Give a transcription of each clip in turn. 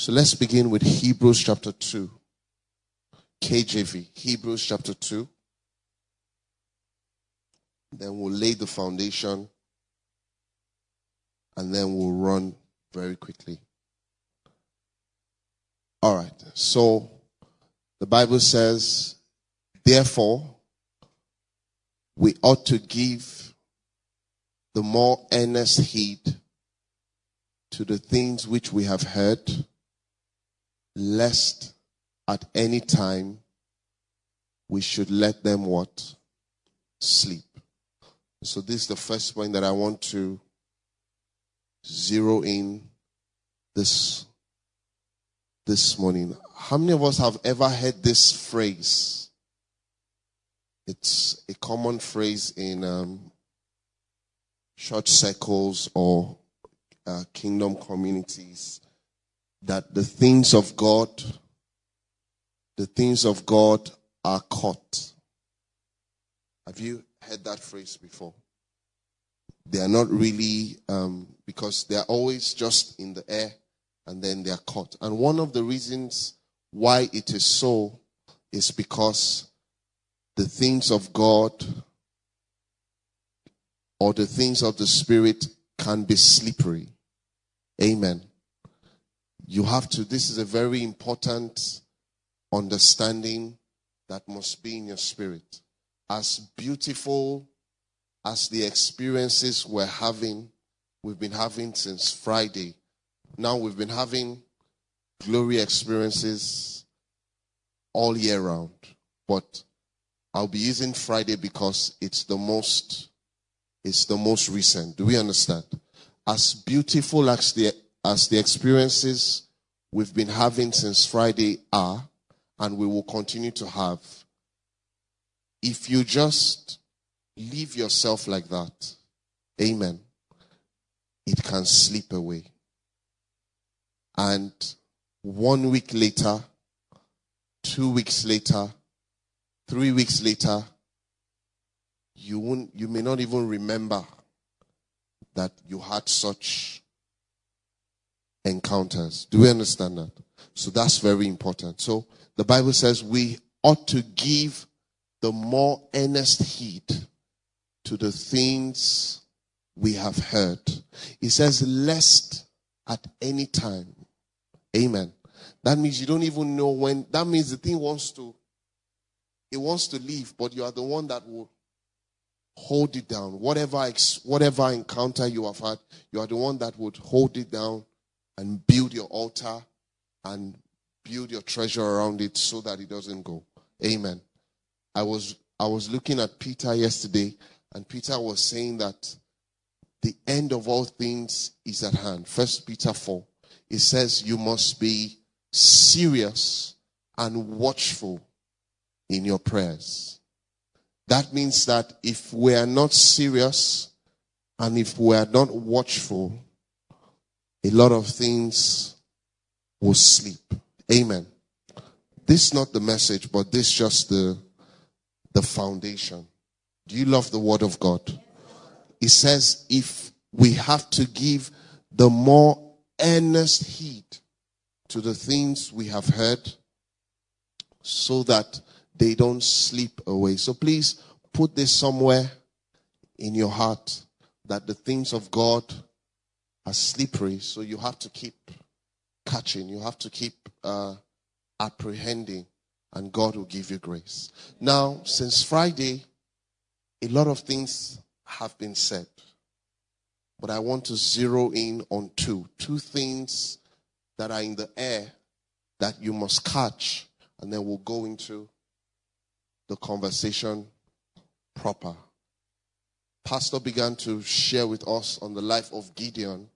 So let's begin with Hebrews chapter 2. KJV, Hebrews chapter 2. Then we'll lay the foundation and then we'll run very quickly. All right. So the Bible says, therefore, we ought to give the more earnest heed to the things which we have heard, lest at any time we should let them what? Sleep. So this is the first point that I want to zero in this this morning. How many of us have ever heard this phrase? It's a common phrase in um, church circles or uh, kingdom communities that the things of God, the things of God are caught. Have you heard that phrase before? They are not really, um, because they are always just in the air and then they are caught. And one of the reasons why it is so is because the things of God or the things of the Spirit can be slippery. Amen. You have to, this is a very important understanding that must be in your spirit. As beautiful as the experiences we're having, we've been having since Friday, now we've been having glory experiences all year round. But I'll be using Friday because it's the most it's the most recent. Do we understand? As beautiful as the as the experiences we've been having since Friday are, and we will continue to have, if you just leave yourself like that, amen, it can slip away. And one week later, two weeks later, three weeks later, you won't, you may not even remember that you had such encounters. Do we understand that? So that's very important. So the Bible says we ought to give the more earnest heed to the things we have heard. It says, lest at any time Amen. That means you don't even know when. That means the thing wants to, it wants to leave, but you are the one that will hold it down. Whatever, whatever encounter you have had, you are the one that would hold it down and build your altar and build your treasure around it so that it doesn't go. Amen. I was, I was looking at Peter yesterday and Peter was saying that the end of all things is at hand. First Peter 4 it says you must be serious and watchful in your prayers. That means that if we are not serious and if we are not watchful, a lot of things will sleep. Amen. This is not the message, but this is just the, the foundation. Do you love the word of God? It says if we have to give the more earnest heed to the things we have heard so that they don't sleep away. So please put this somewhere in your heart that the things of God are slippery. So you have to keep catching, you have to keep uh, apprehending, and God will give you grace. Now, since Friday, a lot of things have been said. But I want to zero in on two. Two things that are in the air that you must catch, and then we'll go into the conversation proper. Pastor began to share with us on the life of Gideon,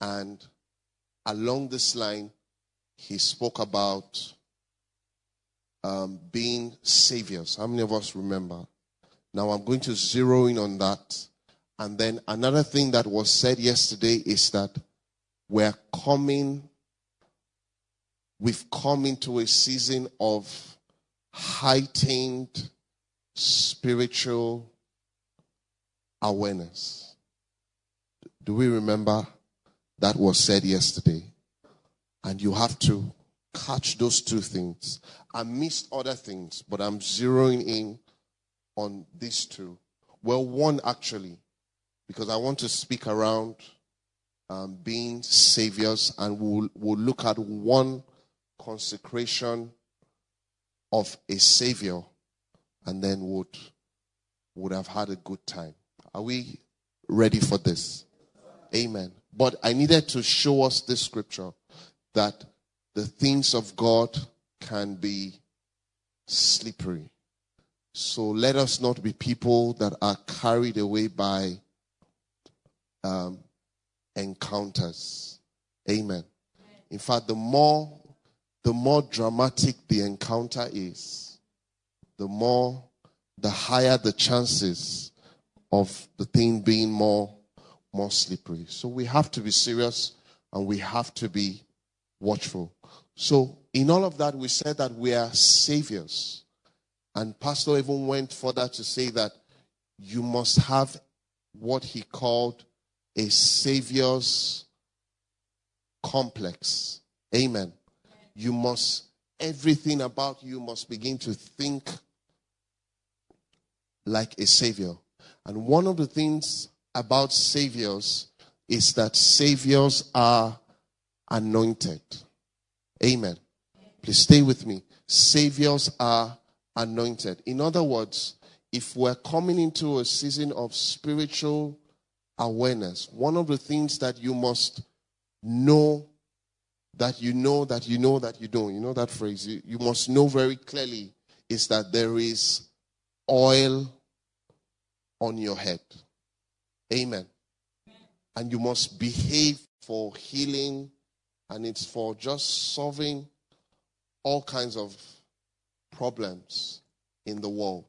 and along this line, he spoke about um, being saviors. How many of us remember? Now I'm going to zero in on that and then another thing that was said yesterday is that we're coming, we've come into a season of heightened spiritual awareness. Do we remember that was said yesterday? And you have to catch those two things. I missed other things, but I'm zeroing in on these two. Well, one actually, because I want to speak around um, being saviors, and we'll, we'll look at one consecration of a savior, and then would would have had a good time. Are we ready for this? Amen. But I needed to show us this scripture that the things of God can be slippery. So let us not be people that are carried away by um, encounters. Amen. In fact, the more the more dramatic the encounter is, the more the higher the chances of the thing being more more slippery. So we have to be serious and we have to be watchful. So in all of that, we said that we are saviors. And Pastor even went further to say that you must have what he called a savior's complex. Amen. You must, everything about you must begin to think like a savior. And one of the things about saviors is that saviors are anointed. Amen. Please stay with me. Saviors are anointed. In other words, if we're coming into a season of spiritual awareness, one of the things that you must know that you know that you know that you don't, you know that phrase, you, you must know very clearly is that there is oil on your head. Amen. And you must behave for healing and it's for just solving all kinds of problems in the world.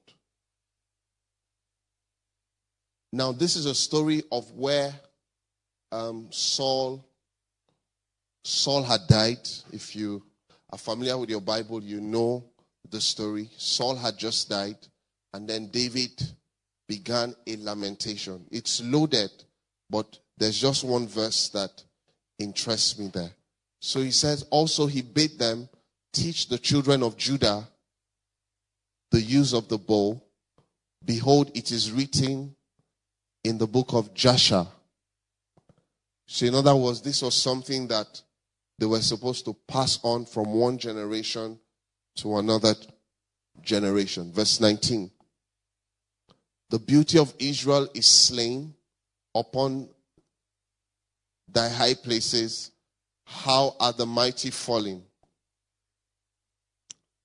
Now, this is a story of where um, Saul Saul had died. If you are familiar with your Bible, you know the story. Saul had just died, and then David began a lamentation. It's loaded, but there's just one verse that interests me there. So he says, also he bade them teach the children of Judah the use of the bow. Behold, it is written in the book of Jasher. So, in other words, this was something that they were supposed to pass on from one generation to another generation. Verse 19. The beauty of Israel is slain upon thy high places. How are the mighty fallen?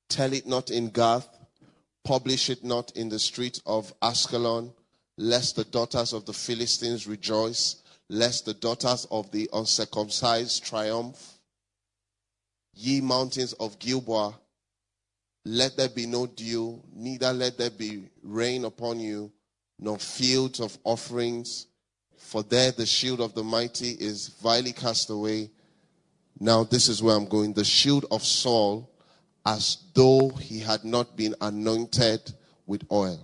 Tell it not in Gath, publish it not in the streets of Askelon, lest the daughters of the Philistines rejoice, lest the daughters of the uncircumcised triumph. Ye mountains of Gilboa, let there be no dew, neither let there be rain upon you, nor fields of offerings, for there the shield of the mighty is vilely cast away. Now, this is where I'm going. The shield of Saul as though he had not been anointed with oil.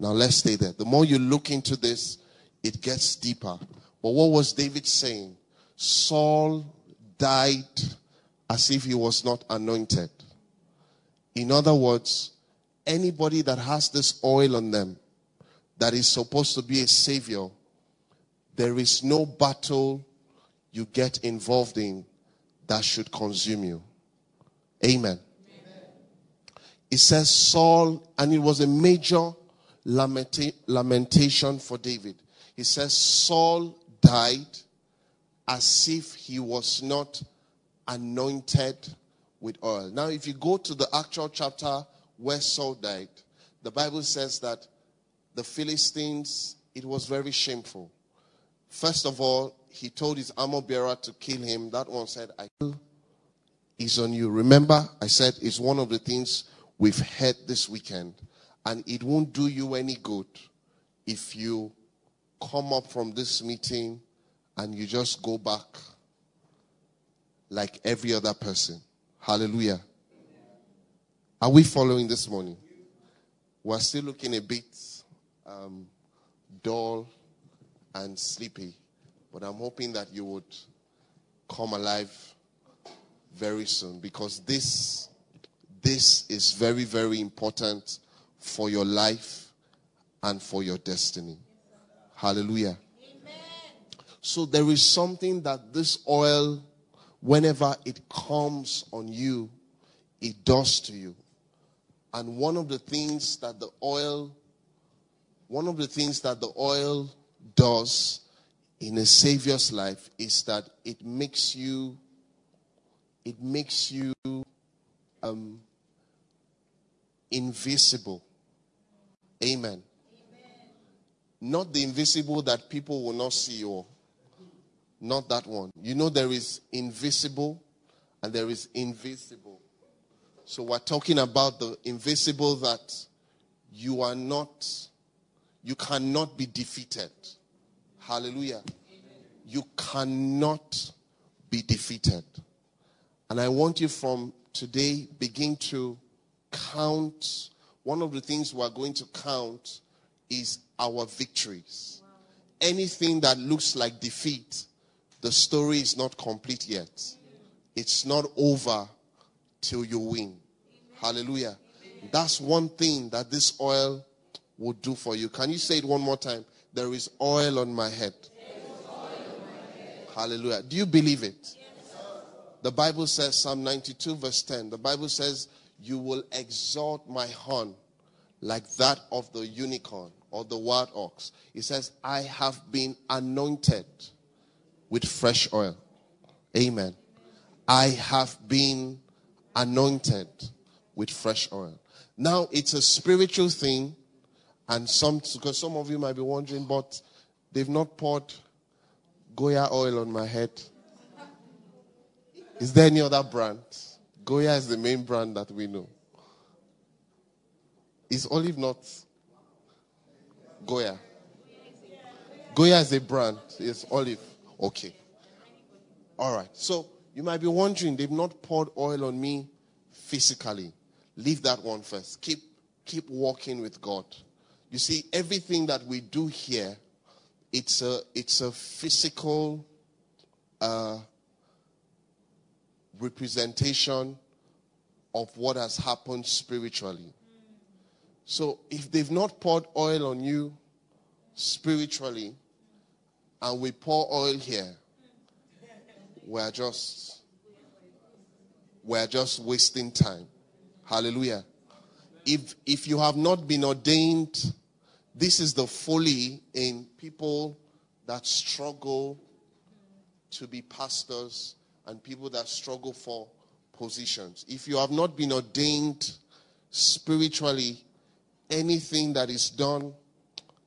Now let's stay there. The more you look into this, it gets deeper. But what was David saying? Saul died as if he was not anointed. In other words, anybody that has this oil on them that is supposed to be a savior, there is no battle you get involved in that should consume you. Amen. It says Saul, and it was a major lamenta- lamentation for David. He says Saul died as if he was not anointed with oil. Now, if you go to the actual chapter where Saul died, the Bible says that the Philistines, it was very shameful. First of all, he told his armor bearer to kill him. That one said, I is on you. Remember, I said it's one of the things we've had this weekend, and it won't do you any good if you come up from this meeting and you just go back like every other person. Hallelujah. Are we following this morning? We're still looking a bit um, dull and sleepy, but I'm hoping that you would come alive very soon because this this is very very important for your life and for your destiny. Hallelujah. So there is something that this oil whenever it comes on you it does to you. And one of the things that the oil one of the things that the oil does in a savior's life is that it makes you it makes you um, invisible. Amen. amen. Not the invisible that people will not see or not that one. You know there is invisible and there is invisible. So we're talking about the invisible that you are not you cannot be defeated Hallelujah. You cannot be defeated. And I want you from today begin to count. One of the things we are going to count is our victories. Wow. Anything that looks like defeat, the story is not complete yet. It's not over till you win. Hallelujah. That's one thing that this oil will do for you. Can you say it one more time? There is oil on my head. Hallelujah. Do you believe it? Yes. The Bible says, Psalm 92, verse 10, the Bible says, You will exalt my horn like that of the unicorn or the wild ox. It says, I have been anointed with fresh oil. Amen. I have been anointed with fresh oil. Now, it's a spiritual thing and some, because some of you might be wondering, but they've not poured Goya oil on my head. Is there any other brand? Goya is the main brand that we know. Is olive not Goya? Goya is a brand. It's olive. Okay. All right. So you might be wondering, they've not poured oil on me physically. Leave that one first. Keep keep walking with God. You see, everything that we do here, it's a, it's a physical uh, representation of what has happened spiritually. So if they've not poured oil on you spiritually, and we pour oil here, we're just we're just wasting time. Hallelujah if if you have not been ordained, this is the folly in people that struggle to be pastors and people that struggle for positions. If you have not been ordained spiritually, anything that is done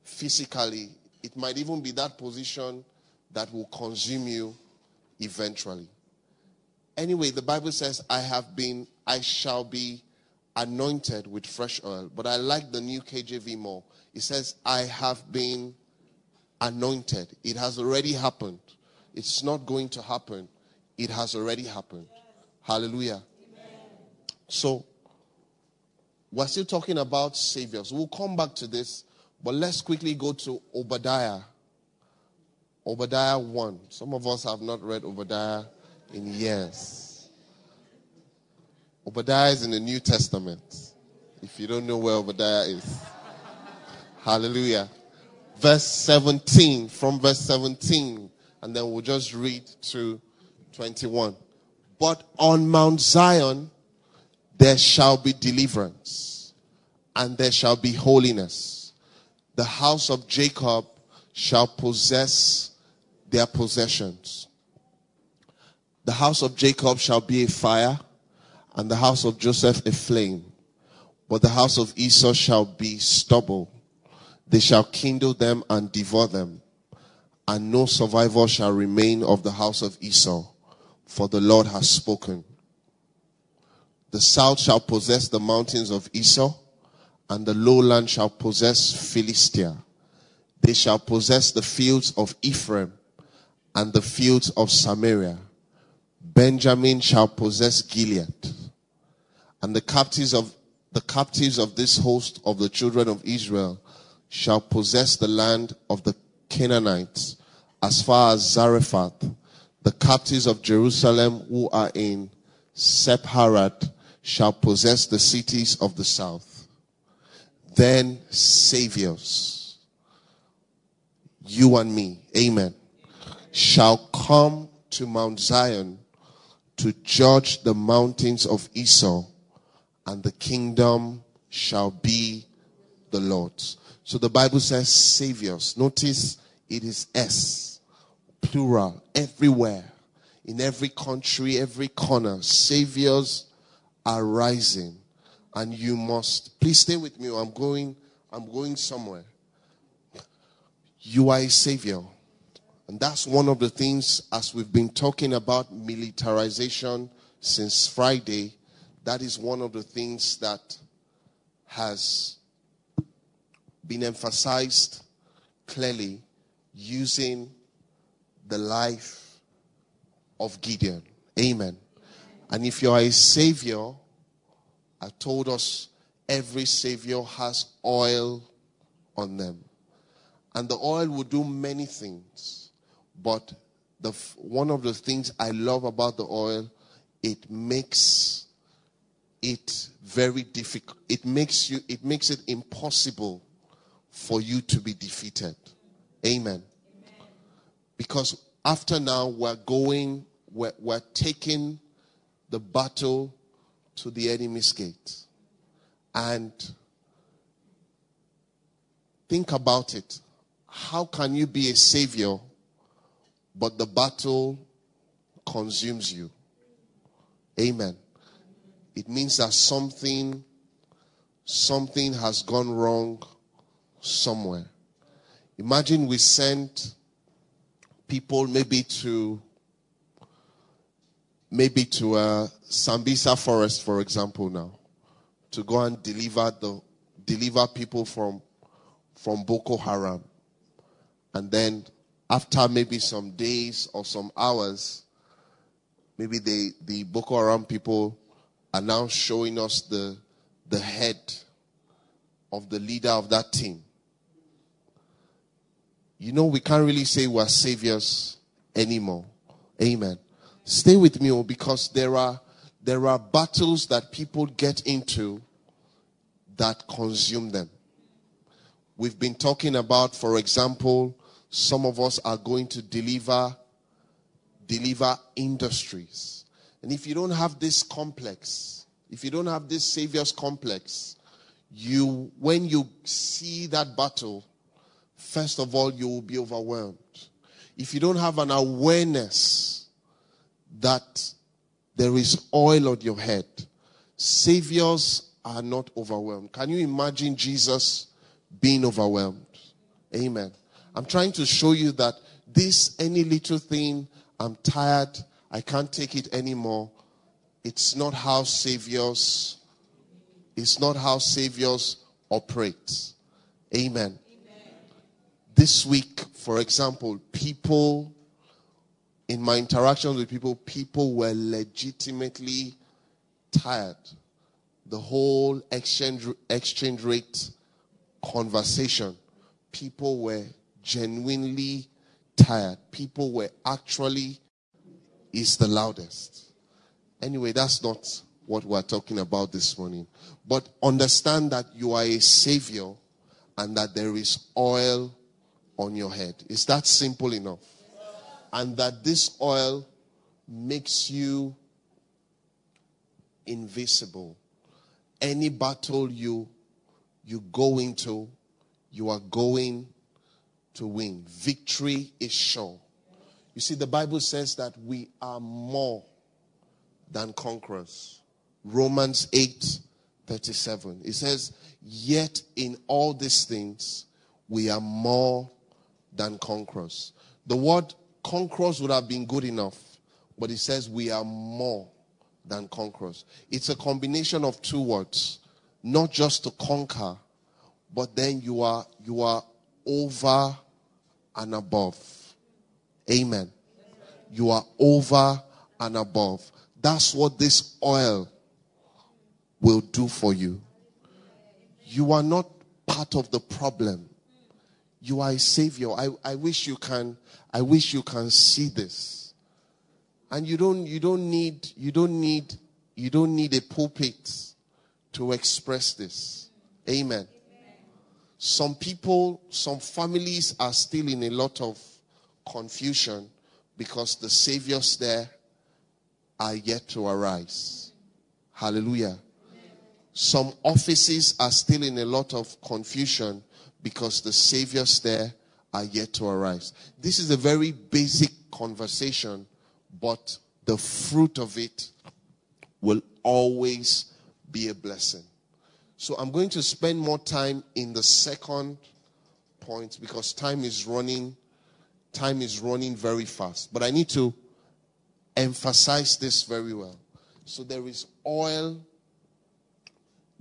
physically, it might even be that position that will consume you eventually. Anyway, the Bible says, I have been, I shall be anointed with fresh oil. But I like the new KJV more. It says, I have been anointed. It has already happened. It's not going to happen. It has already happened. Hallelujah. Amen. So, we're still talking about saviors. We'll come back to this, but let's quickly go to Obadiah. Obadiah 1. Some of us have not read Obadiah in years. Obadiah is in the New Testament. If you don't know where Obadiah is. Hallelujah. Verse 17, from verse 17, and then we'll just read to 21. But on Mount Zion there shall be deliverance, and there shall be holiness. The house of Jacob shall possess their possessions. The house of Jacob shall be a fire and the house of Joseph a flame. But the house of Esau shall be stubble. They shall kindle them and devour them. And no survivor shall remain of the house of Esau, for the Lord has spoken. The south shall possess the mountains of Esau, and the lowland shall possess Philistia. They shall possess the fields of Ephraim and the fields of Samaria. Benjamin shall possess Gilead and the captives of the captives of this host of the children of Israel shall possess the land of the Canaanites as far as Zarephath. The captives of Jerusalem who are in Sepharad shall possess the cities of the south. Then saviors, you and me, amen, shall come to Mount Zion to judge the mountains of Esau, and the kingdom shall be the Lord's. So the Bible says saviors. Notice it is S, plural, everywhere, in every country, every corner. Saviors are rising, and you must please stay with me. I'm going. I'm going somewhere. You are a savior. And that's one of the things, as we've been talking about militarization since Friday, that is one of the things that has been emphasized clearly using the life of Gideon. Amen. And if you are a savior, I told us every savior has oil on them. And the oil will do many things. But the, one of the things I love about the oil, it makes it very difficult. It makes you, it makes it impossible for you to be defeated. Amen. Amen. Because after now, we're going, we're, we're taking the battle to the enemy's gate. And think about it. How can you be a savior, but the battle consumes you? Amen. It means that something, something has gone wrong somewhere. Imagine we sent people maybe to maybe to a uh, Sambisa forest, for example, now, to go and deliver the deliver people from from Boko Haram. And then after maybe some days or some hours, maybe they, the Boko Haram people are now showing us the, the head of the leader of that team you know, we can't really say we're saviors anymore. Amen. Stay with me oh, because there are there are battles that people get into that consume them. We've been talking about, for example, some of us are going to deliver deliver industries. And if you don't have this complex, if you don't have this savior's complex, you when you see that battle, first of all, you will be overwhelmed. If you don't have an awareness that there is oil on your head, saviors are not overwhelmed. Can you imagine Jesus being overwhelmed? Amen. I'm trying to show you that this, any little thing, I'm tired, I can't take it anymore. It's not how saviors, it's not how saviors operate. Amen this week, for example, people, in my interactions with people, people were legitimately tired. The whole exchange, exchange rate conversation, people were genuinely tired. People were actually, is the loudest. Anyway, that's not what we're talking about this morning. But understand that you are a savior and that there is oil on your head. Is that simple enough? And that this oil makes you invisible. Any battle you you go into, you are going to win. Victory is sure. You see, the Bible says that we are more than conquerors. Romans 8 37. It says, Yet in all these things, we are more than conquerors. The word conquerors would have been good enough, but it says we are more than conquerors. It's a combination of two words, not just to conquer, but then you are you are over and above. Amen. You are over and above. That's what this oil will do for you. You are not part of the problem. You are a savior. I, I wish you can, I wish you can see this. And you don't, you don't need, you don't need You don't need a pulpit to express this. Amen. Some people, some families are still in a lot of confusion because the saviors there are yet to arise. Hallelujah. Some offices are still in a lot of confusion because the saviors there are yet to arise. This is a very basic conversation, but the fruit of it will always be a blessing. So I'm going to spend more time in the second point because time is running time is running very fast. But I need to emphasize this very well. So there is oil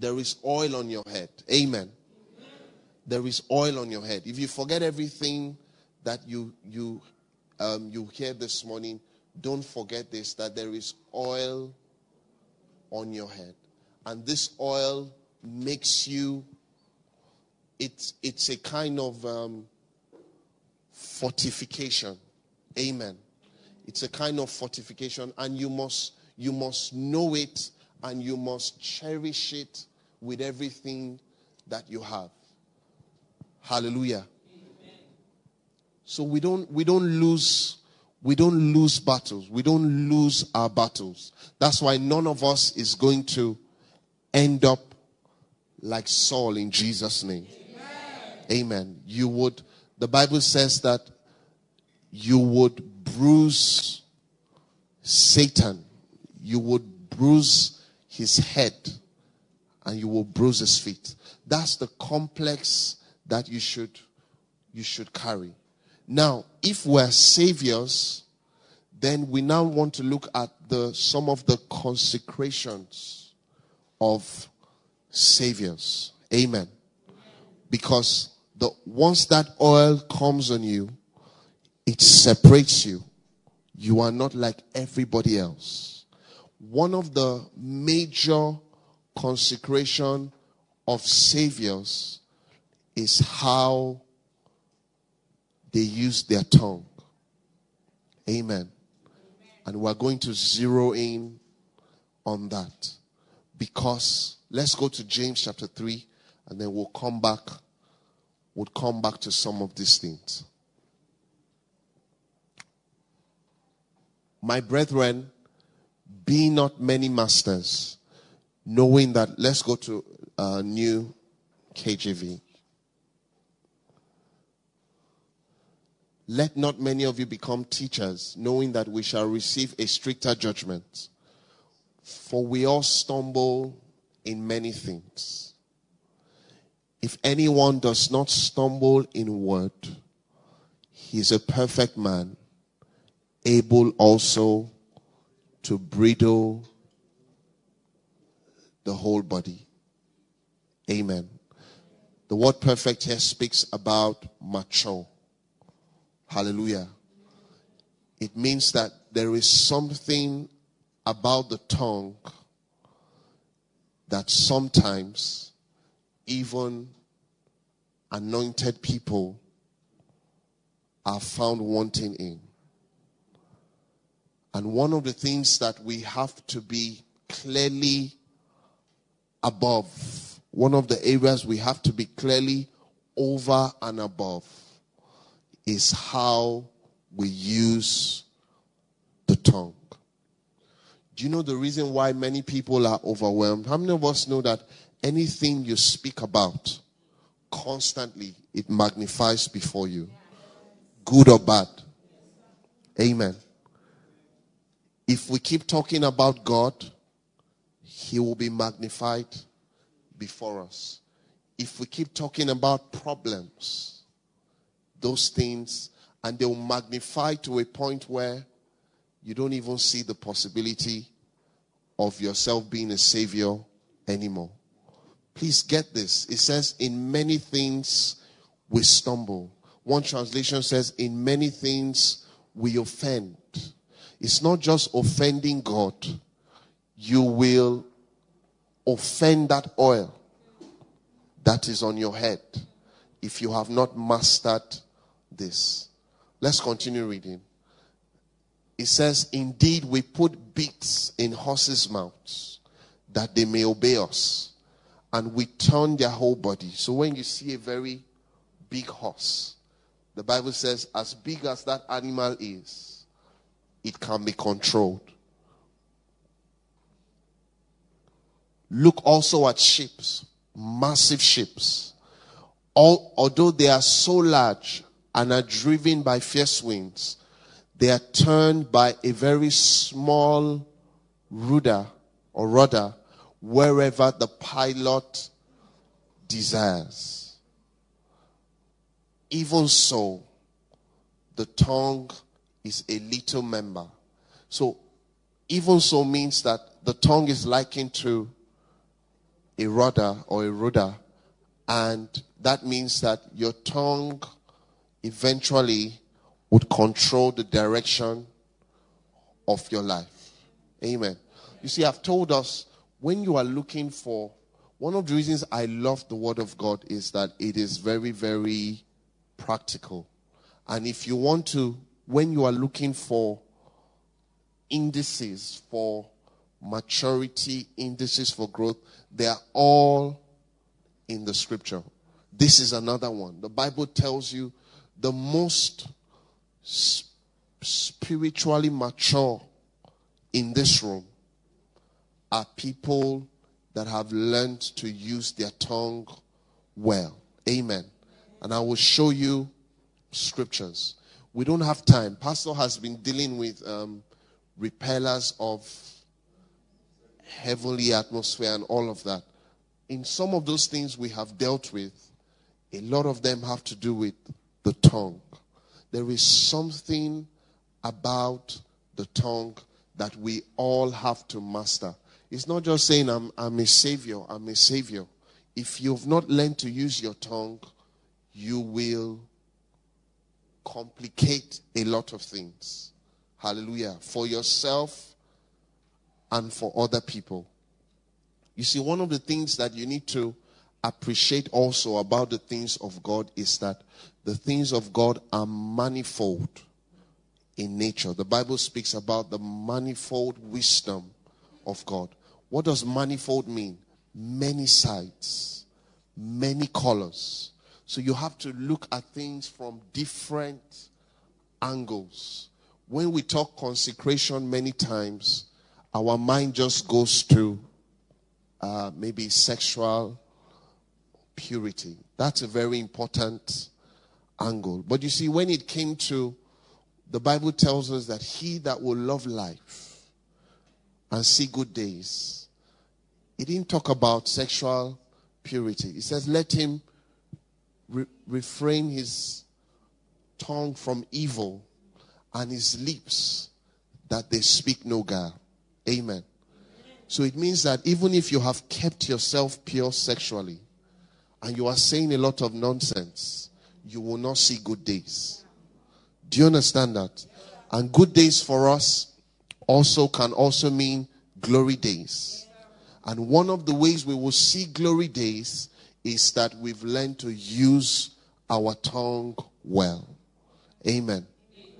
there is oil on your head. Amen. There is oil on your head. If you forget everything that you you um, you hear this morning, don't forget this: that there is oil on your head, and this oil makes you. It's it's a kind of um, fortification. Amen. It's a kind of fortification, and you must you must know it and you must cherish it with everything that you have. Hallelujah. Amen. So we don't we don't lose we don't lose battles. We don't lose our battles. That's why none of us is going to end up like Saul in Jesus' name. Amen. Amen. You would the Bible says that you would bruise Satan. You would bruise his head and you will bruise his feet. That's the complex that you should you should carry. Now, if we're saviors, then we now want to look at the some of the consecrations of saviors. Amen. Because the once that oil comes on you, it separates you. You are not like everybody else. One of the major consecration of saviors is how they use their tongue. Amen. And we're going to zero in on that because let's go to James chapter 3 and then we'll come back we'll come back to some of these things. My brethren, be not many masters, knowing that, let's go to uh, New KJV. Let not many of you become teachers, knowing that we shall receive a stricter judgment. For we all stumble in many things. If anyone does not stumble in word, he is a perfect man, able also to bridle the whole body. Amen. The word perfect here speaks about mature. Hallelujah. It means that there is something about the tongue that sometimes even anointed people are found wanting in. And one of the things that we have to be clearly above. One of the areas we have to be clearly over and above is how we use the tongue. Do you know the reason why many people are overwhelmed? How many of us know that anything you speak about constantly, it magnifies before you? Good or bad? Amen. If we keep talking about God, he will be magnified before us. If we keep talking about problems, those things, and they will magnify to a point where you don't even see the possibility of yourself being a savior anymore. Please get this. It says, In many things we stumble. One translation says, In many things we offend. It's not just offending God, you will offend that oil that is on your head if you have not mastered this. Let's continue reading. it says, Indeed, we put bits in horses' mouths that they may obey us. And we turn their whole body. So when you see a very big horse, the Bible says, as big as that animal is, it can be controlled. Look also at ships, massive ships. All, although they are so large and are driven by fierce winds, they are turned by a very small rudder or rudder wherever the pilot desires. Even so, the tongue is a little member. So, even so means that the tongue is likened to a rudder or a rudder, and that means that your tongue eventually would control the direction of your life. Amen. You see, I've told us when you are looking for one of the reasons I love the Word of God is that it is very, very practical. And if you want to, when you are looking for indices for maturity, indices for growth, they are all in the scripture. This is another one. The Bible tells you the most spiritually mature in this room are people that have learned to use their tongue well. Amen. And I will show you scriptures. We don't have time. Pastor has been dealing with um, repellers of heavenly atmosphere and all of that. In some of those things we have dealt with, a lot of them have to do with the tongue. There is something about the tongue that we all have to master. It's not just saying, I'm, I'm a savior, I'm a savior. If you've not learned to use your tongue, you will complicate a lot of things. Hallelujah. For yourself and for other people. You see, one of the things that you need to appreciate also about the things of God is that the things of God are manifold in nature. The Bible speaks about the manifold wisdom of God. What does manifold mean? Many sides, many colors. So you have to look at things from different angles. When we talk consecration many times, our mind just goes to uh, maybe sexual purity. That's a very important angle. But you see, when it came to, the Bible tells us that he that will love life and see good days, he didn't talk about sexual purity. He says, let him re- refrain his tongue from evil and his lips that they speak no guile. Amen. So it means that even if you have kept yourself pure sexually and you are saying a lot of nonsense, you will not see good days. Do you understand that? And good days for us also can also mean glory days. And one of the ways we will see glory days is that we've learned to use our tongue well. Amen. Amen.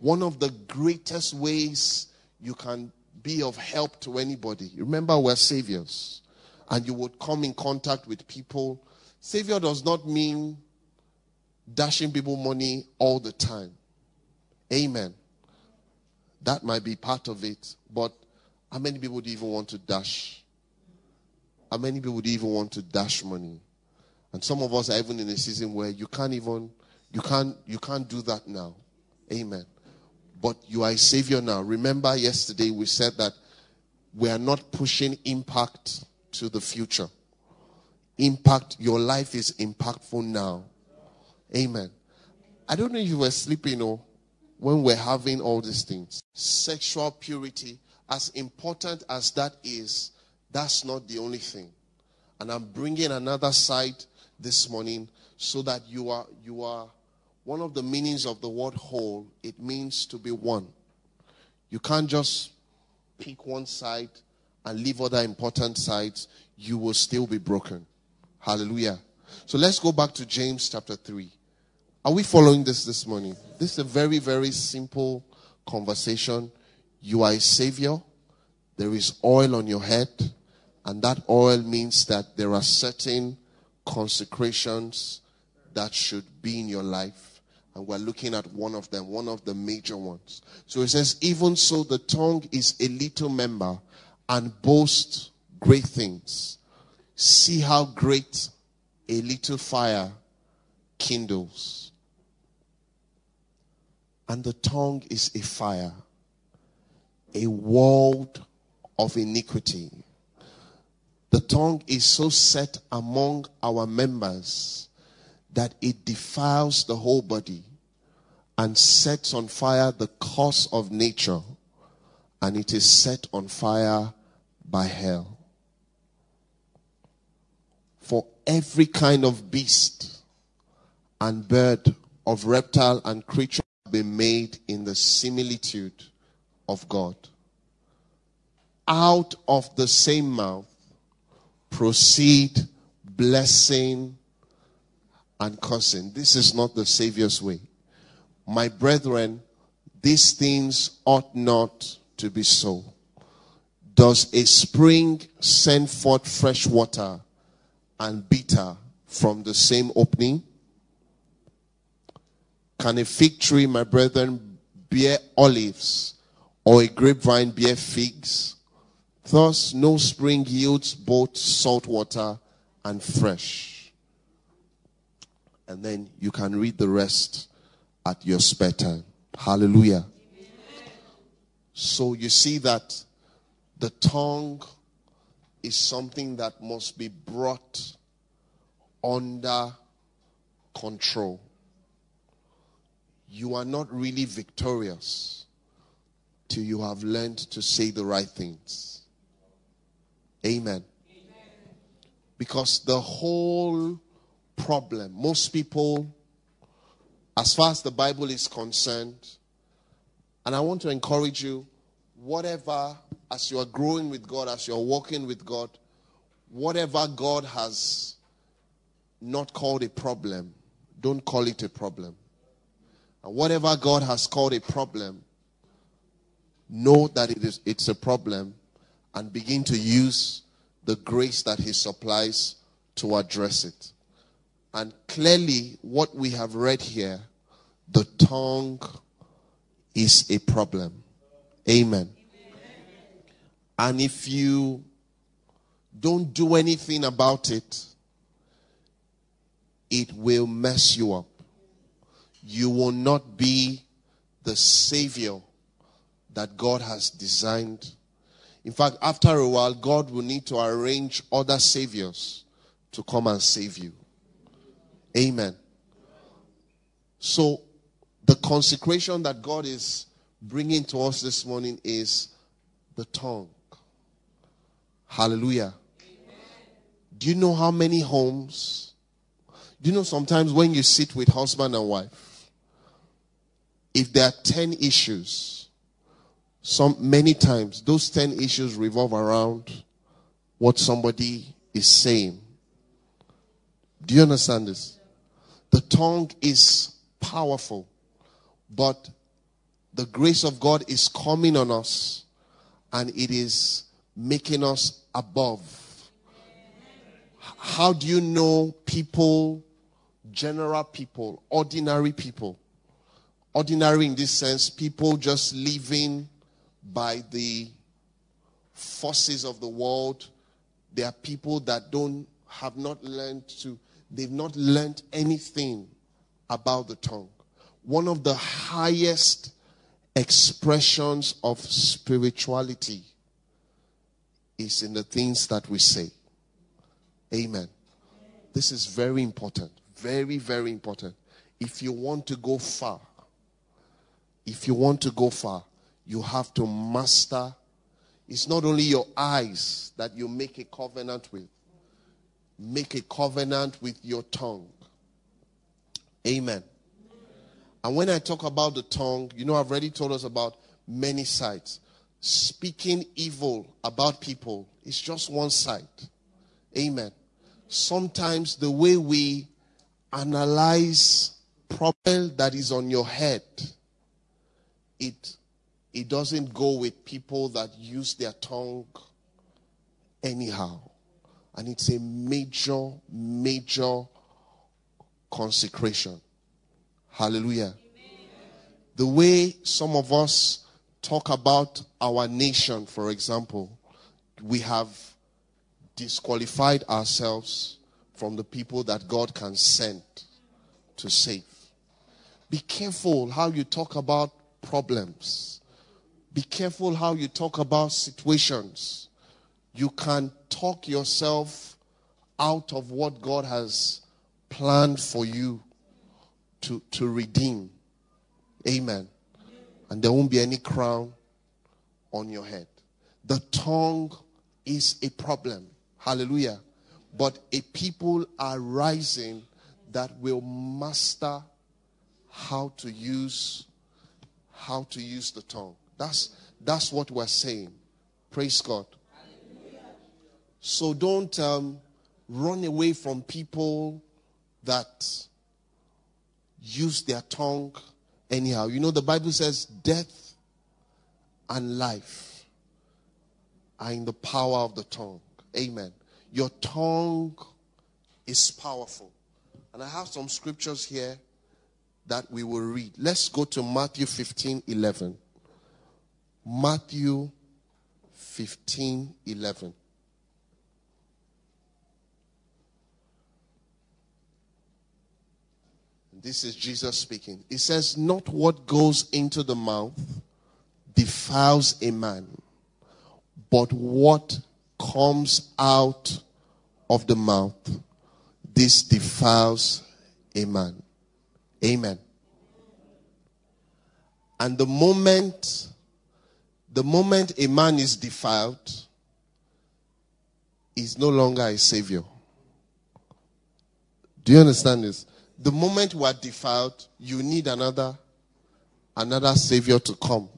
One of the greatest ways you can be of help to anybody. Remember, we're saviors. And you would come in contact with people. Savior does not mean dashing people money all the time. Amen. That might be part of it. But how many people do you even want to dash how many people would even want to dash money? And some of us are even in a season where you can't even you can't you can't do that now. Amen. But you are a savior now. Remember yesterday we said that we are not pushing impact to the future. Impact, your life is impactful now. Amen. I don't know if you were sleeping or when we're having all these things. Sexual purity, as important as that is, that's not the only thing. And I'm bringing another side this morning so that you are you are one of the meanings of the word whole, it means to be one. You can't just pick one side and leave other important sides. You will still be broken. Hallelujah. So let's go back to James chapter 3. Are we following this this morning? This is a very, very simple conversation, you are a savior. There is oil on your head. And that oil means that there are certain consecrations that should be in your life. And we're looking at one of them, one of the major ones. So it says, even so, the tongue is a little member and boasts great things. See how great a little fire kindles. And the tongue is a fire, a world of iniquity. The tongue is so set among our members that it defiles the whole body and sets on fire the course of nature, and it is set on fire by hell. For every kind of beast and bird, of reptile and creature be made in the similitude of God. Out of the same mouth proceed blessing and cursing. This is not the Savior's way. My brethren, these things ought not to be so. Does a spring send forth fresh water and bitter from the same opening? Can a fig tree, my brethren, bear olives or a grapevine bear figs? Thus, no spring yields both salt water and fresh and then you can read the rest at your spare time. Hallelujah. So you see that the tongue is something that must be brought under control. You are not really victorious till you have learned to say the right things. Amen. Because the whole problem. Most people, as far as the Bible is concerned, and I want to encourage you, whatever, as you are growing with God, as you are walking with God, whatever God has not called a problem, don't call it a problem. And whatever God has called a problem, know that it is it's a problem and begin to use the grace that he supplies to address it. And clearly, what we have read here, the tongue is a problem. Amen. Amen. And if you don't do anything about it, it will mess you up. You will not be the savior that God has designed. In fact, after a while, God will need to arrange other saviors to come and save you. Amen. So, the consecration that God is bringing to us this morning is the tongue. Hallelujah. Amen. Do you know how many homes? Do you know sometimes when you sit with husband and wife, if there are 10 issues, some many times those 10 issues revolve around what somebody is saying. Do you understand this? The tongue is powerful, but the grace of God is coming on us and it is making us above. How do you know people, general people, ordinary people? Ordinary in this sense, people just living by the forces of the world. There are people that don't have not learned to they've not learned anything about the tongue. One of the highest expressions of spirituality is in the things that we say. Amen. This is very important. Very, very important. If you want to go far, if you want to go far, you have to master. It's not only your eyes that you make a covenant with, make a covenant with your tongue. Amen. And when I talk about the tongue, you know, I've already told us about many sides. Speaking evil about people is just one side. Amen. Sometimes the way we analyze problem that is on your head, it it doesn't go with people that use their tongue anyhow. And it's a major, major consecration. Hallelujah. Amen. The way some of us talk about our nation, for example, we have disqualified ourselves from the people that God can send to save. Be careful how you talk about problems. Be careful how you talk about situations. You can talk yourself out of what God has planned for you to, to redeem. Amen. And there won't be any crown on your head. The tongue is a problem. Hallelujah. But a people are rising that will master how to use how to use the tongue. That's that's what we're saying. Praise God. So don't um, run away from people that use their tongue anyhow. You know, the Bible says death and life are in the power of the tongue. Amen. Your tongue is powerful. And I have some scriptures here that we will read. Let's go to Matthew 15 11. Matthew 15 11. This is Jesus speaking. He says, Not what goes into the mouth defiles a man, but what comes out of the mouth. This defiles a man. Amen. And the moment, the moment a man is defiled, is no longer a savior. Do you understand this? the moment we are defiled, you need another another savior to come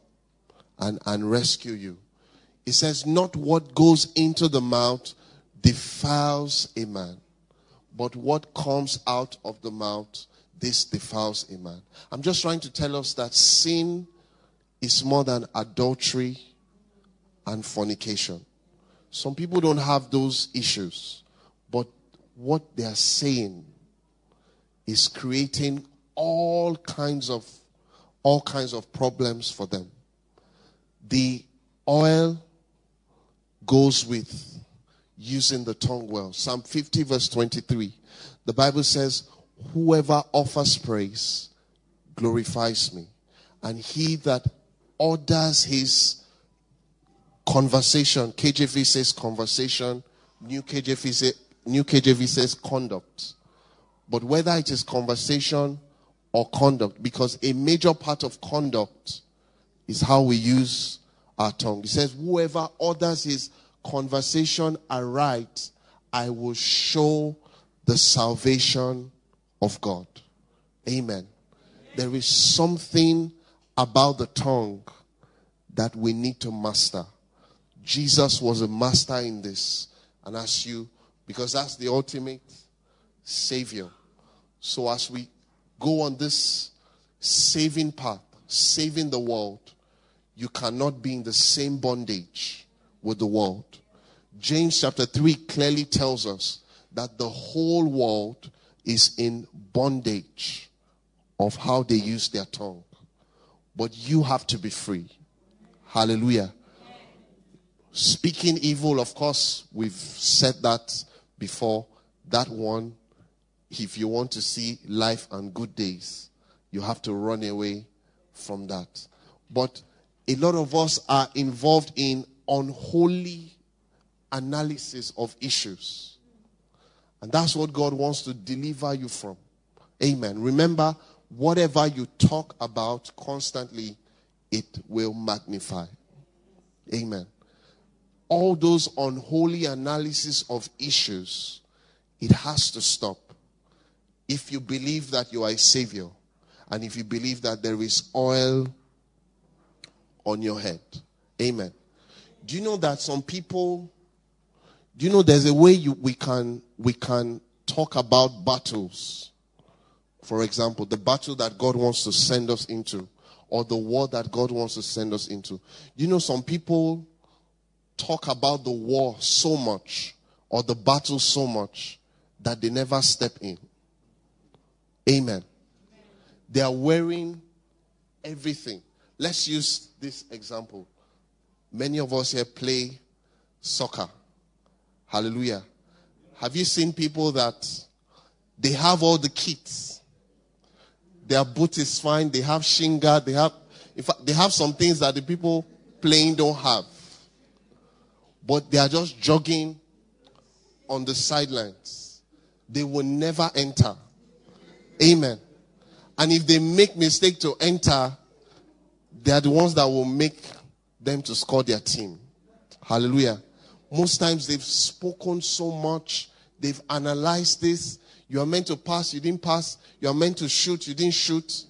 and, and rescue you. It says, not what goes into the mouth defiles a man, but what comes out of the mouth, this defiles a man. I'm just trying to tell us that sin is more than adultery and fornication. Some people don't have those issues, but what they are saying is creating all kinds of all kinds of problems for them. The oil goes with using the tongue well. Psalm 50 verse 23. The Bible says, whoever offers praise glorifies me. And he that orders his conversation, KJV says conversation, New KJV, say, New KJV says conduct but whether it is conversation or conduct, because a major part of conduct is how we use our tongue. He says, Whoever orders his conversation aright, I will show the salvation of God. Amen. There is something about the tongue that we need to master. Jesus was a master in this. And as you, because that's the ultimate Savior. So as we go on this saving path, saving the world, you cannot be in the same bondage with the world. James chapter 3 clearly tells us that the whole world is in bondage of how they use their tongue. But you have to be free. Hallelujah. Speaking evil, of course, we've said that before. That one if you want to see life and good days, you have to run away from that. But a lot of us are involved in unholy analysis of issues. And that's what God wants to deliver you from. Amen. Remember, whatever you talk about constantly, it will magnify. Amen. All those unholy analysis of issues, it has to stop if you believe that you are a savior and if you believe that there is oil on your head. Amen. Do you know that some people do you know there's a way you, we can we can talk about battles? For example, the battle that God wants to send us into or the war that God wants to send us into. You know, some people talk about the war so much or the battle so much that they never step in. Amen. They are wearing everything. Let's use this example. Many of us here play soccer. Hallelujah. Have you seen people that they have all the kits? Their boot is fine. They have shin guard. They have, in fact, they have some things that the people playing don't have. But they are just jogging on the sidelines. They will never enter. Amen. And if they make mistake to enter, they are the ones that will make them to score their team. Hallelujah. Most times they've spoken so much, they've analyzed this. You are meant to pass, you didn't pass. You are meant to shoot, you didn't shoot.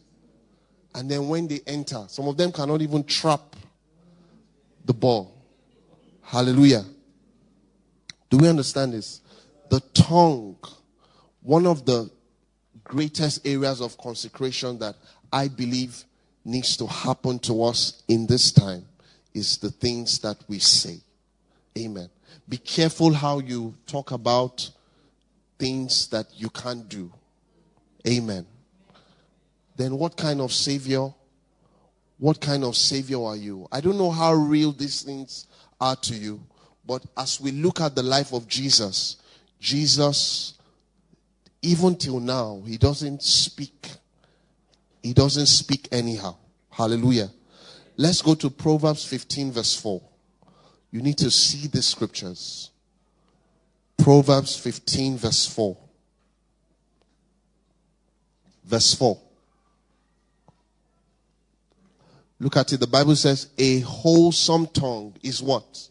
And then when they enter, some of them cannot even trap the ball. Hallelujah. Do we understand this? The tongue, one of the greatest areas of consecration that I believe needs to happen to us in this time is the things that we say. Amen. Be careful how you talk about things that you can't do. Amen. Then what kind of savior? What kind of savior are you? I don't know how real these things are to you, but as we look at the life of Jesus, Jesus, even till now, he doesn't speak. He doesn't speak anyhow. Hallelujah. Let's go to Proverbs 15, verse 4. You need to see the scriptures. Proverbs 15, verse 4. Verse 4. Look at it. The Bible says, A wholesome tongue is what?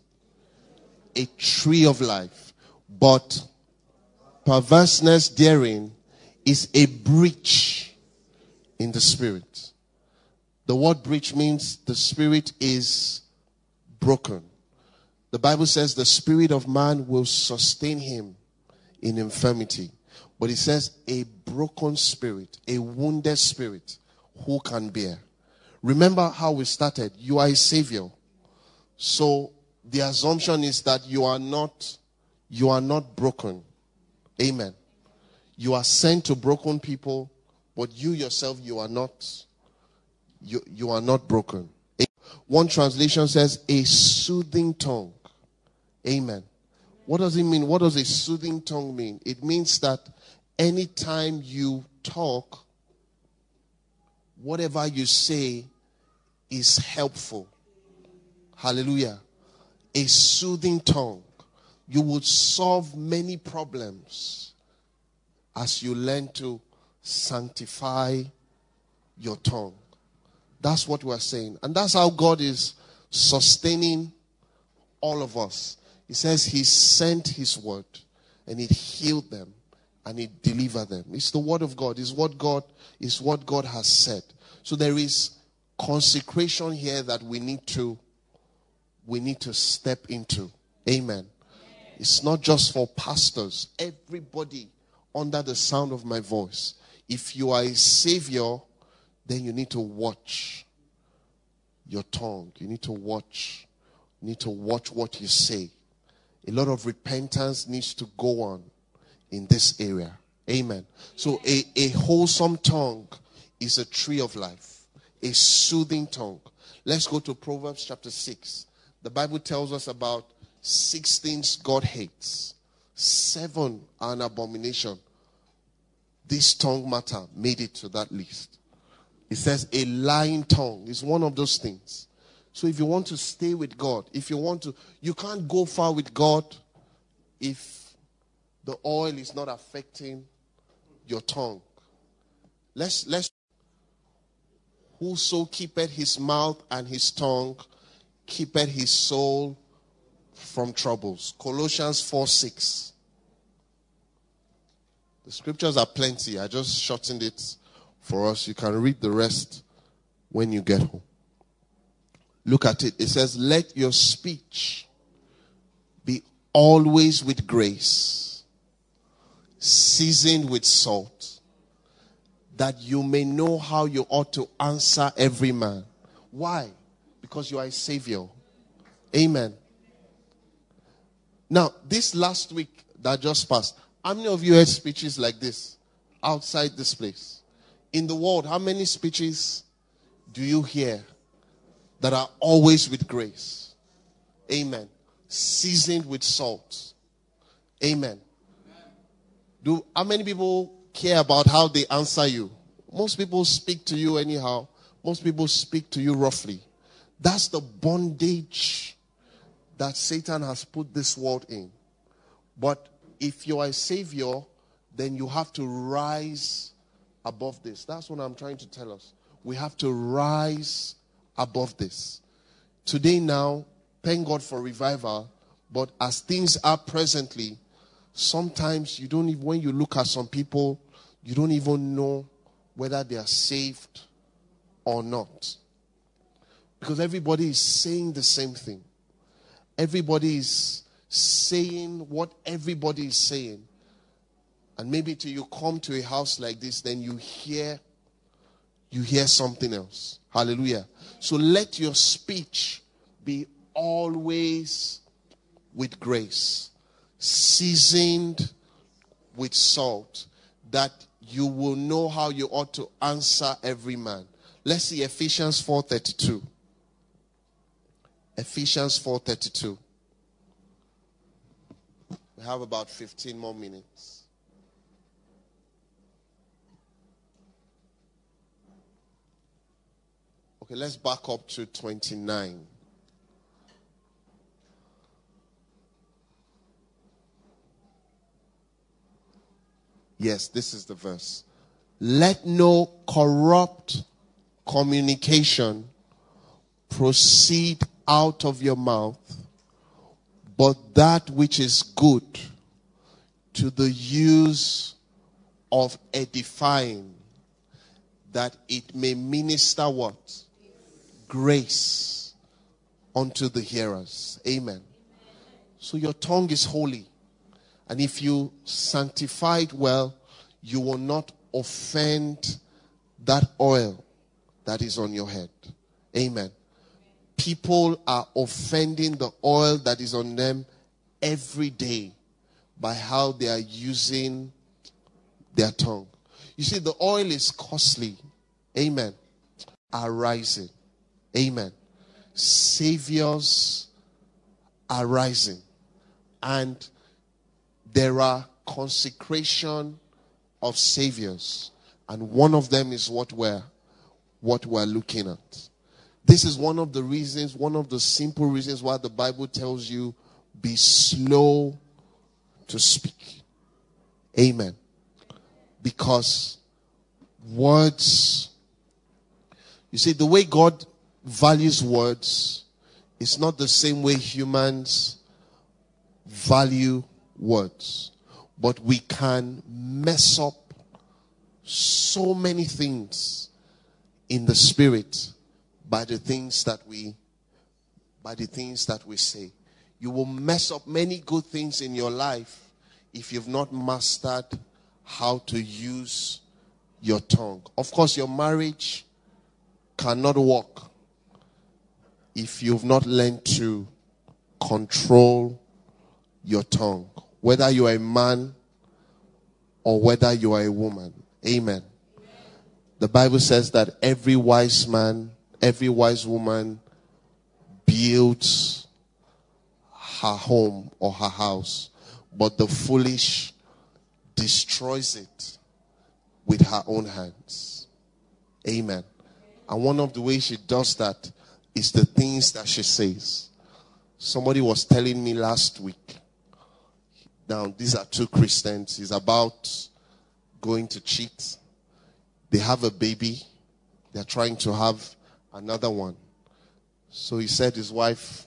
A tree of life. But perverseness therein is a breach in the spirit. The word breach means the spirit is broken. The Bible says the spirit of man will sustain him in infirmity. But it says a broken spirit, a wounded spirit, who can bear? Remember how we started. You are a savior. So the assumption is that you are not, you are not broken. Amen. You are sent to broken people, but you yourself, you are not, you, you are not broken. One translation says a soothing tongue. Amen. What does it mean? What does a soothing tongue mean? It means that anytime you talk, whatever you say is helpful. Hallelujah. A soothing tongue. You would solve many problems as you learn to sanctify your tongue. That's what we're saying. And that's how God is sustaining all of us. He says he sent his word and it healed them and it delivered them. It's the word of God. It's what God is what God has said. So there is consecration here that we need to we need to step into. Amen. It's not just for pastors. Everybody under the sound of my voice. If you are a savior, then you need to watch your tongue. You need to watch. You need to watch what you say. A lot of repentance needs to go on in this area. Amen. So a, a wholesome tongue is a tree of life, a soothing tongue. Let's go to Proverbs chapter 6. The Bible tells us about six things God hates. Seven are an abomination. This tongue matter made it to that list. It says a lying tongue is one of those things. So if you want to stay with God, if you want to, you can't go far with God if the oil is not affecting your tongue. Let's let's whoso keepeth his mouth and his tongue keepeth his soul from troubles. Colossians 4 6. The scriptures are plenty. I just shortened it for us. You can read the rest when you get home. Look at it. It says, Let your speech be always with grace, seasoned with salt, that you may know how you ought to answer every man. Why? Because you are a savior. Amen. Now, this last week that just passed, how many of you heard speeches like this outside this place? In the world, how many speeches do you hear that are always with grace? Amen. Seasoned with salt. Amen. Do how many people care about how they answer you? Most people speak to you anyhow. Most people speak to you roughly. That's the bondage that Satan has put this world in. But if you are a savior, then you have to rise above this. That's what I'm trying to tell us. We have to rise above this. Today, now, thank God for revival, but as things are presently, sometimes you don't even, when you look at some people, you don't even know whether they are saved or not. Because everybody is saying the same thing. Everybody is saying what everybody is saying. And maybe till you come to a house like this, then you hear you hear something else. Hallelujah. So let your speech be always with grace, seasoned with salt, that you will know how you ought to answer every man. Let's see Ephesians 4:32. Ephesians 4:32. We have about 15 more minutes. Okay, let's back up to 29. Yes, this is the verse. Let no corrupt communication proceed out of your mouth, but that which is good to the use of edifying, that it may minister what? Grace unto the hearers. Amen. So your tongue is holy. And if you sanctify it well, you will not offend that oil that is on your head. Amen. People are offending the oil that is on them every day by how they are using their tongue. You see, the oil is costly. Amen. Are rising. Amen. Saviors are rising. And there are consecration of saviors. And one of them is what we're what we're looking at. This is one of the reasons, one of the simple reasons why the Bible tells you be slow to speak. Amen. Because words, you see, the way God values words is not the same way humans value words. But we can mess up so many things in the spirit by the things that we by the things that we say. You will mess up many good things in your life if you've not mastered how to use your tongue. Of course, your marriage cannot work if you've not learned to control your tongue, whether you are a man or whether you are a woman. Amen. The Bible says that every wise man, every wise woman builds her home or her house, but the foolish destroys it with her own hands. Amen. And one of the ways she does that is the things that she says. Somebody was telling me last week now, these are two Christians. He's about going to cheat. They have a baby. They're trying to have another one. So he said his wife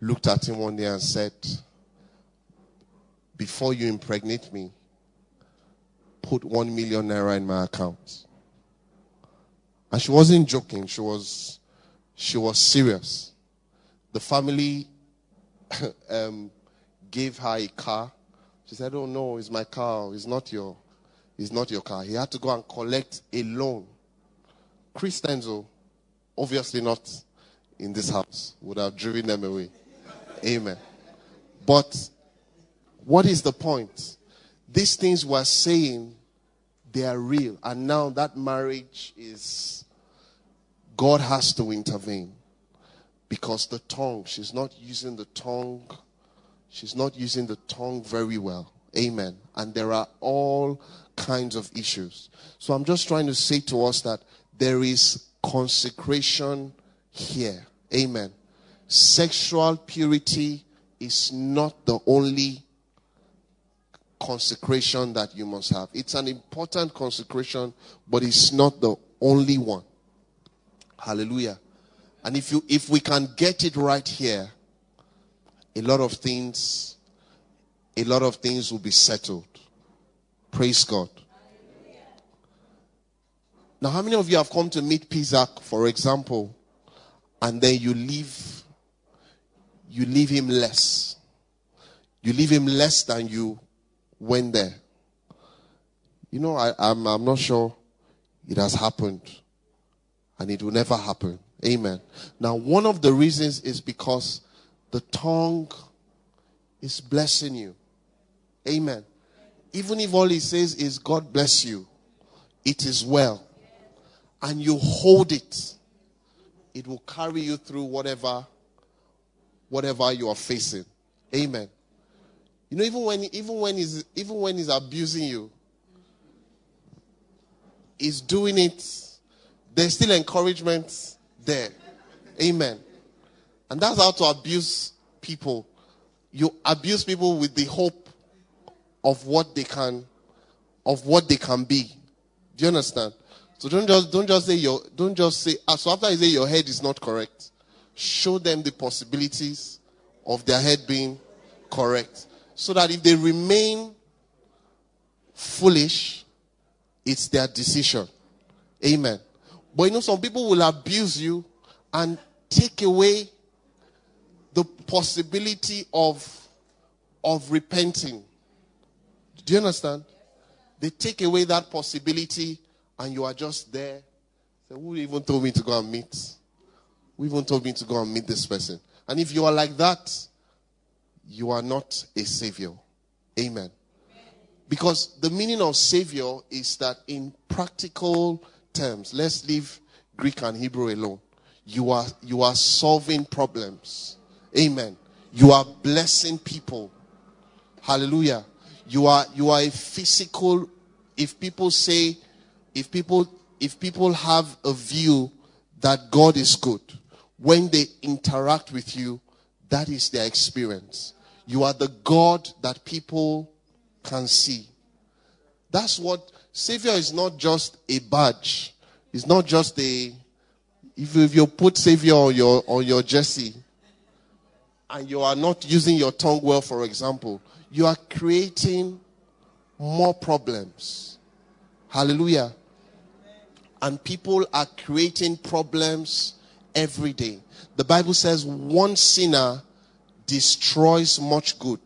looked at him one day and said, Before you impregnate me, put one million naira in my account. And she wasn't joking, she was she was serious. The family um, gave her a car. She said, Oh no, it's my car. It's not your, It's not your car. He had to go and collect a loan. Christians, obviously not in this house, would have driven them away. Amen. But what is the point? These things we're saying, they are real. And now that marriage is, God has to intervene. Because the tongue, she's not using the tongue, she's not using the tongue very well. Amen. And there are all kinds of issues. So I'm just trying to say to us that there is consecration here. Amen. Sexual purity is not the only consecration that you must have. It's an important consecration, but it's not the only one. Hallelujah. And if you if we can get it right here, a lot of things a lot of things will be settled. Praise God. Now, how many of you have come to meet Pizak, for example, and then you leave you leave him less? You leave him less than you went there. You know, I, I'm, I'm not sure it has happened, and it will never happen. Amen. Now, one of the reasons is because the tongue is blessing you. Amen. Even if all he says is, God bless you, it is well. And you hold it, it will carry you through whatever, whatever you are facing. Amen. You know, even when even when he's even when he's abusing you, he's doing it. There's still encouragement there. Amen. And that's how to abuse people. You abuse people with the hope of what they can of what they can be. Do you understand? So don't just don't just say your don't just say ah, so after you say your head is not correct, show them the possibilities of their head being correct. So that if they remain foolish, it's their decision. Amen. But you know, some people will abuse you and take away the possibility of of repenting. Do you understand? They take away that possibility and you are just there. So who even told me to go and meet? Who even told me to go and meet this person? And if you are like that, you are not a savior. Amen. Because the meaning of savior is that in practical terms, let's leave Greek and Hebrew alone. You are you are solving problems. Amen. You are blessing people. Hallelujah. You are, you are a physical, if people say, if people, if people have a view that God is good, when they interact with you, that is their experience. You are the God that people can see. That's what Savior is not just a badge. It's not just a if you, if you put Savior on your on your jersey and you are not using your tongue well, for example, you are creating more problems. Hallelujah. And people are creating problems every day. The Bible says one sinner destroys much good.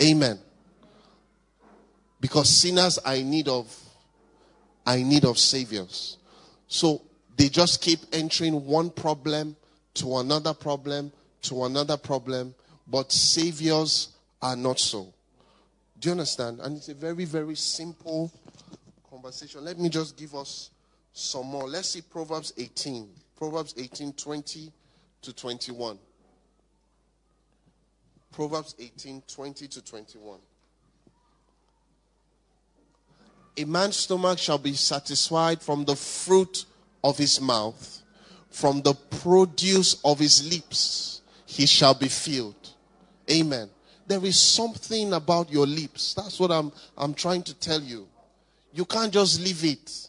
Amen. Because sinners are in need of are in need of saviors. So they just keep entering one problem to another problem to another problem, but saviors are not so. Do you understand? And it's a very, very simple conversation. Let me just give us some more. Let's see Proverbs 18. Proverbs 18, 20 to 21. Proverbs 18, 20 to 21. A man's stomach shall be satisfied from the fruit of his mouth, from the produce of his lips, he shall be filled. Amen there is something about your lips. That's what I'm, I'm trying to tell you. You can't just leave it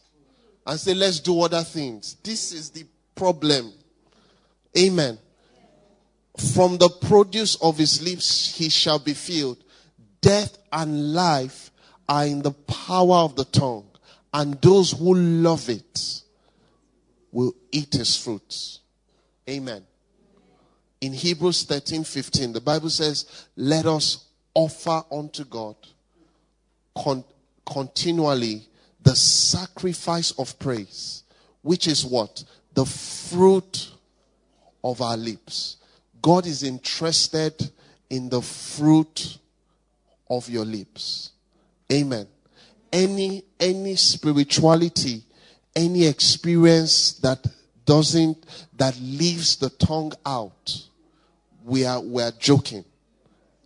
and say, let's do other things. This is the problem. Amen. From the produce of his lips he shall be filled. Death and life are in the power of the tongue, and those who love it will eat his fruits. Amen in Hebrews 13 15, the Bible says, Let us offer unto God con- continually the sacrifice of praise, which is what? The fruit of our lips. God is interested in the fruit of your lips. Amen. Any, any spirituality, any experience that doesn't, that leaves the tongue out, we are, we are joking.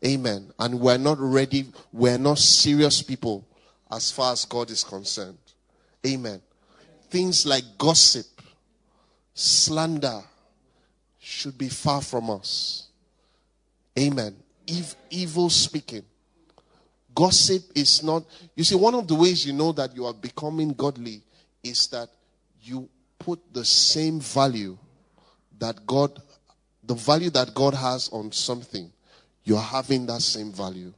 Amen. And we're not ready, we're not serious people as far as God is concerned. Amen. Things like gossip, slander should be far from us. Amen. Ev- evil speaking. Gossip is not, you see, one of the ways you know that you are becoming godly is that you put the same value that God, the value that God has on something, you're having that same value.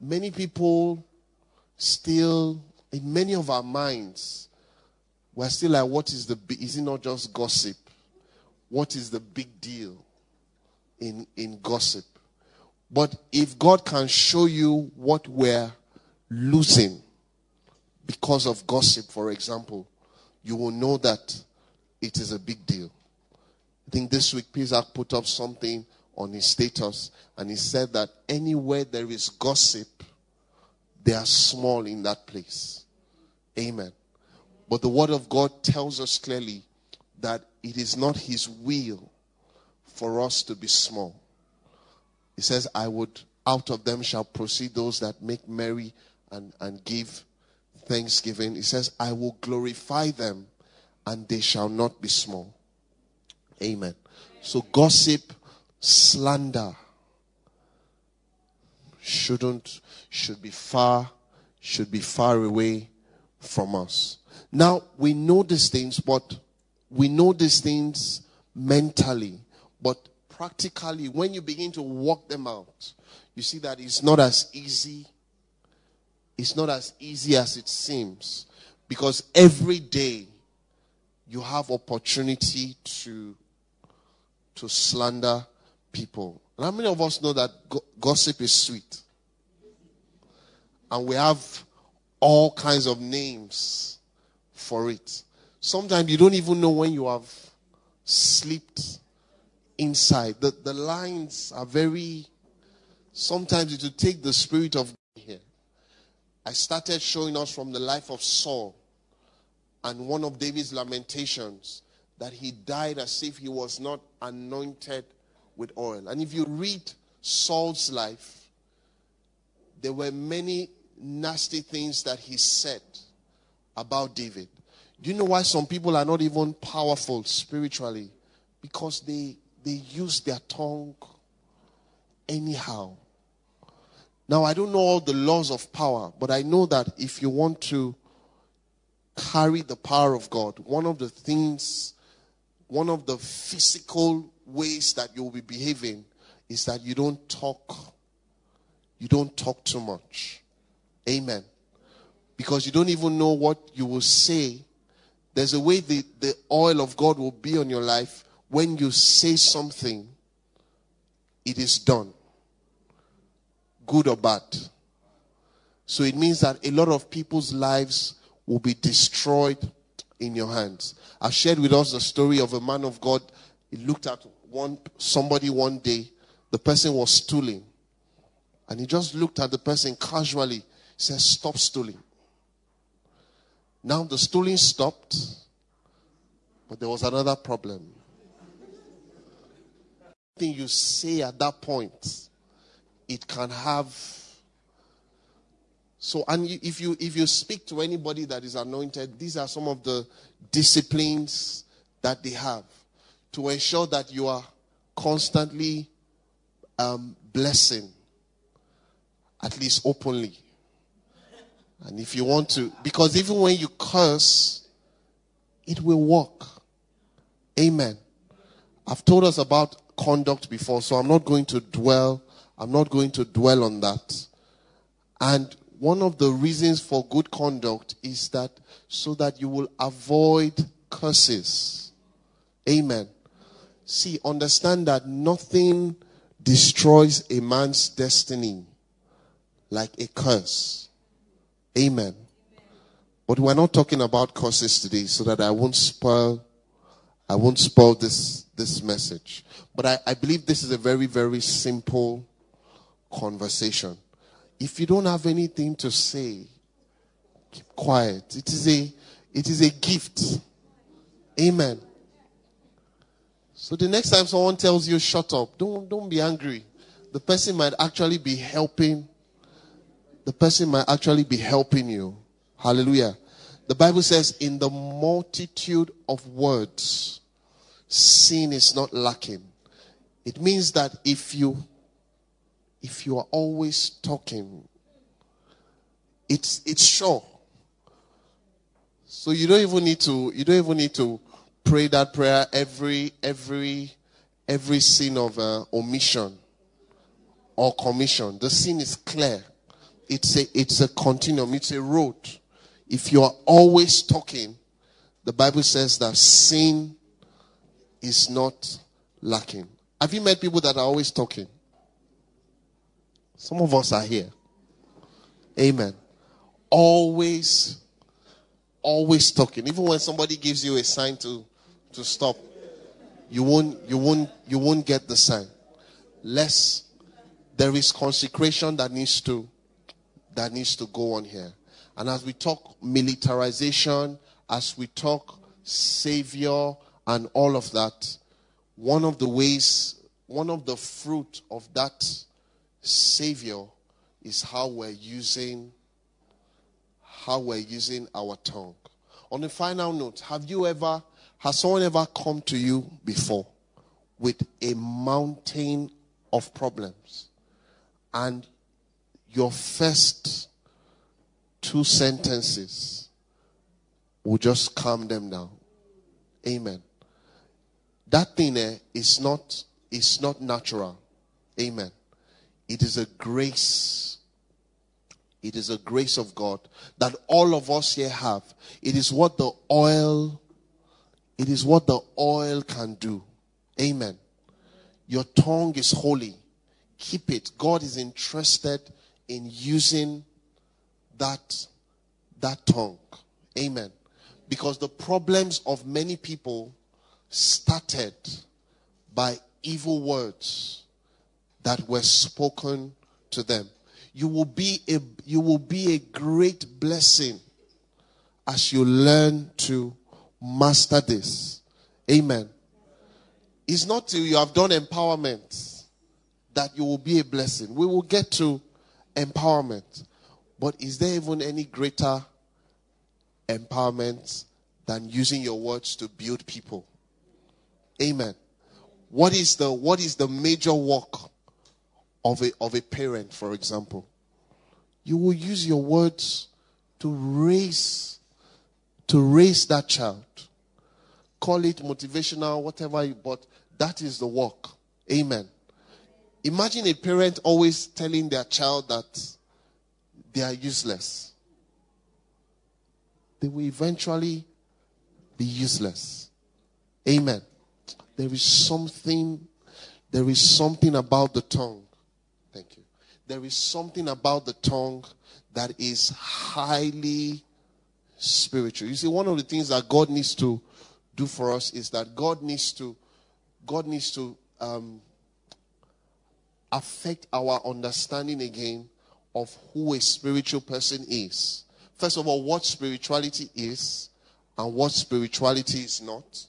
Many people still, in many of our minds, we're still like, what is the, is it not just gossip? What is the big deal in, in gossip? But if God can show you what we're losing because of gossip, for example, you will know that it is a big deal. I think this week Pizak put up something on his status and he said that anywhere there is gossip, they are small in that place. Amen. But the word of God tells us clearly that it is not his will for us to be small. He says, I would, out of them shall proceed those that make merry and, and give thanksgiving. He says, I will glorify them and they shall not be small. Amen. So gossip, slander shouldn't, should be far, should be far away from us. Now, we know these things, but we know these things mentally, but practically, when you begin to walk them out, you see that it's not as easy. It's not as easy as it seems. Because every day you have opportunity to, to slander people. And how many of us know that gossip is sweet? And we have all kinds of names for it. Sometimes you don't even know when you have slept inside. The, the lines are very, sometimes it will take the spirit of here. I started showing us from the life of Saul and one of David's lamentations that he died as if he was not anointed with oil. And if you read Saul's life, there were many nasty things that he said about David. Do you know why some people are not even powerful spiritually? Because they they use their tongue anyhow. Now I don't know all the laws of power, but I know that if you want to carry the power of God, one of the things, one of the physical ways that you'll be behaving is that you don't talk, you don't talk too much. Amen. Because you don't even know what you will say. There's a way the, the oil of God will be on your life. When you say something, it is done. Good or bad. So it means that a lot of people's lives will be destroyed in your hands. I shared with us the story of a man of God. He looked at one somebody one day. The person was stooling. And he just looked at the person casually He says, Stop stealing. Now the stealing stopped, but there was another problem. Thing you say at that point, it can have. So, and if you if you speak to anybody that is anointed, these are some of the disciplines that they have to ensure that you are constantly um, blessing, at least openly. And if you want to, because even when you curse, it will work. Amen. I've told us about conduct before, so I'm not going to dwell, I'm not going to dwell on that. And one of the reasons for good conduct is that so that you will avoid curses. Amen. See, understand that nothing destroys a man's destiny like a curse. Amen. But we're not talking about curses today so that I won't spoil I won't spoil this this message. But I, I believe this is a very, very simple conversation. If you don't have anything to say, keep quiet. It is a it is a gift. Amen. So the next time someone tells you shut up, don't don't be angry. The person might actually be helping. The person might actually be helping you. Hallelujah. The Bible says, in the multitude of words, sin is not lacking. It means that if you if you are always talking, it's it's sure. So you don't even need to you don't even need to pray that prayer every every every sin of uh, omission or commission. The sin is clear. It's a it's a continuum. It's a road. If you are always talking, the Bible says that sin is not lacking. Have you met people that are always talking? Some of us are here. Amen. Always, always talking. Even when somebody gives you a sign to, to stop, you won't, you won't, you won't get the sign. Less, there is consecration that needs to, that needs to go on here. And as we talk militarization, as we talk savior and all of that, one of the ways, one of the fruit of that savior is how we're using how we're using our tongue. On a final note, have you ever has someone ever come to you before with a mountain of problems and your first two sentences will just calm them down. Amen. That thing eh, is not is not natural. Amen. It is a grace. It is a grace of God that all of us here have. It is what the oil it is what the oil can do. Amen. Your tongue is holy. Keep it. God is interested in using that, that tongue. Amen. Because the problems of many people started by evil words that were spoken to them. You will be a, you will be a great blessing as you learn to master this. Amen. It's not till you have done empowerment that you will be a blessing. We will get to empowerment. But is there even any greater empowerment than using your words to build people? Amen. What is the what is the major work of a of a parent, for example? You will use your words to raise to raise that child. Call it motivational, whatever, you but that is the work. Amen. Imagine a parent always telling their child that they are useless. They will eventually be useless. Amen. There is something, there is something about the tongue. Thank you. There is something about the tongue that is highly spiritual. You see, one of the things that God needs to do for us is that God needs to, God needs to um, affect our understanding again of who a spiritual person is. First of all, what spirituality is and what spirituality is not,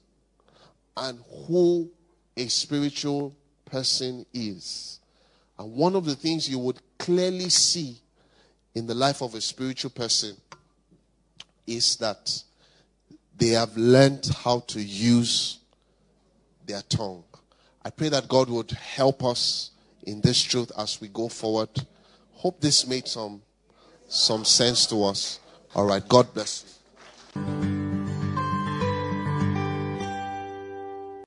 and who a spiritual person is. And one of the things you would clearly see in the life of a spiritual person is that they have learned how to use their tongue. I pray that God would help us in this truth as we go forward. Hope this made some some sense to us. All right. God bless you.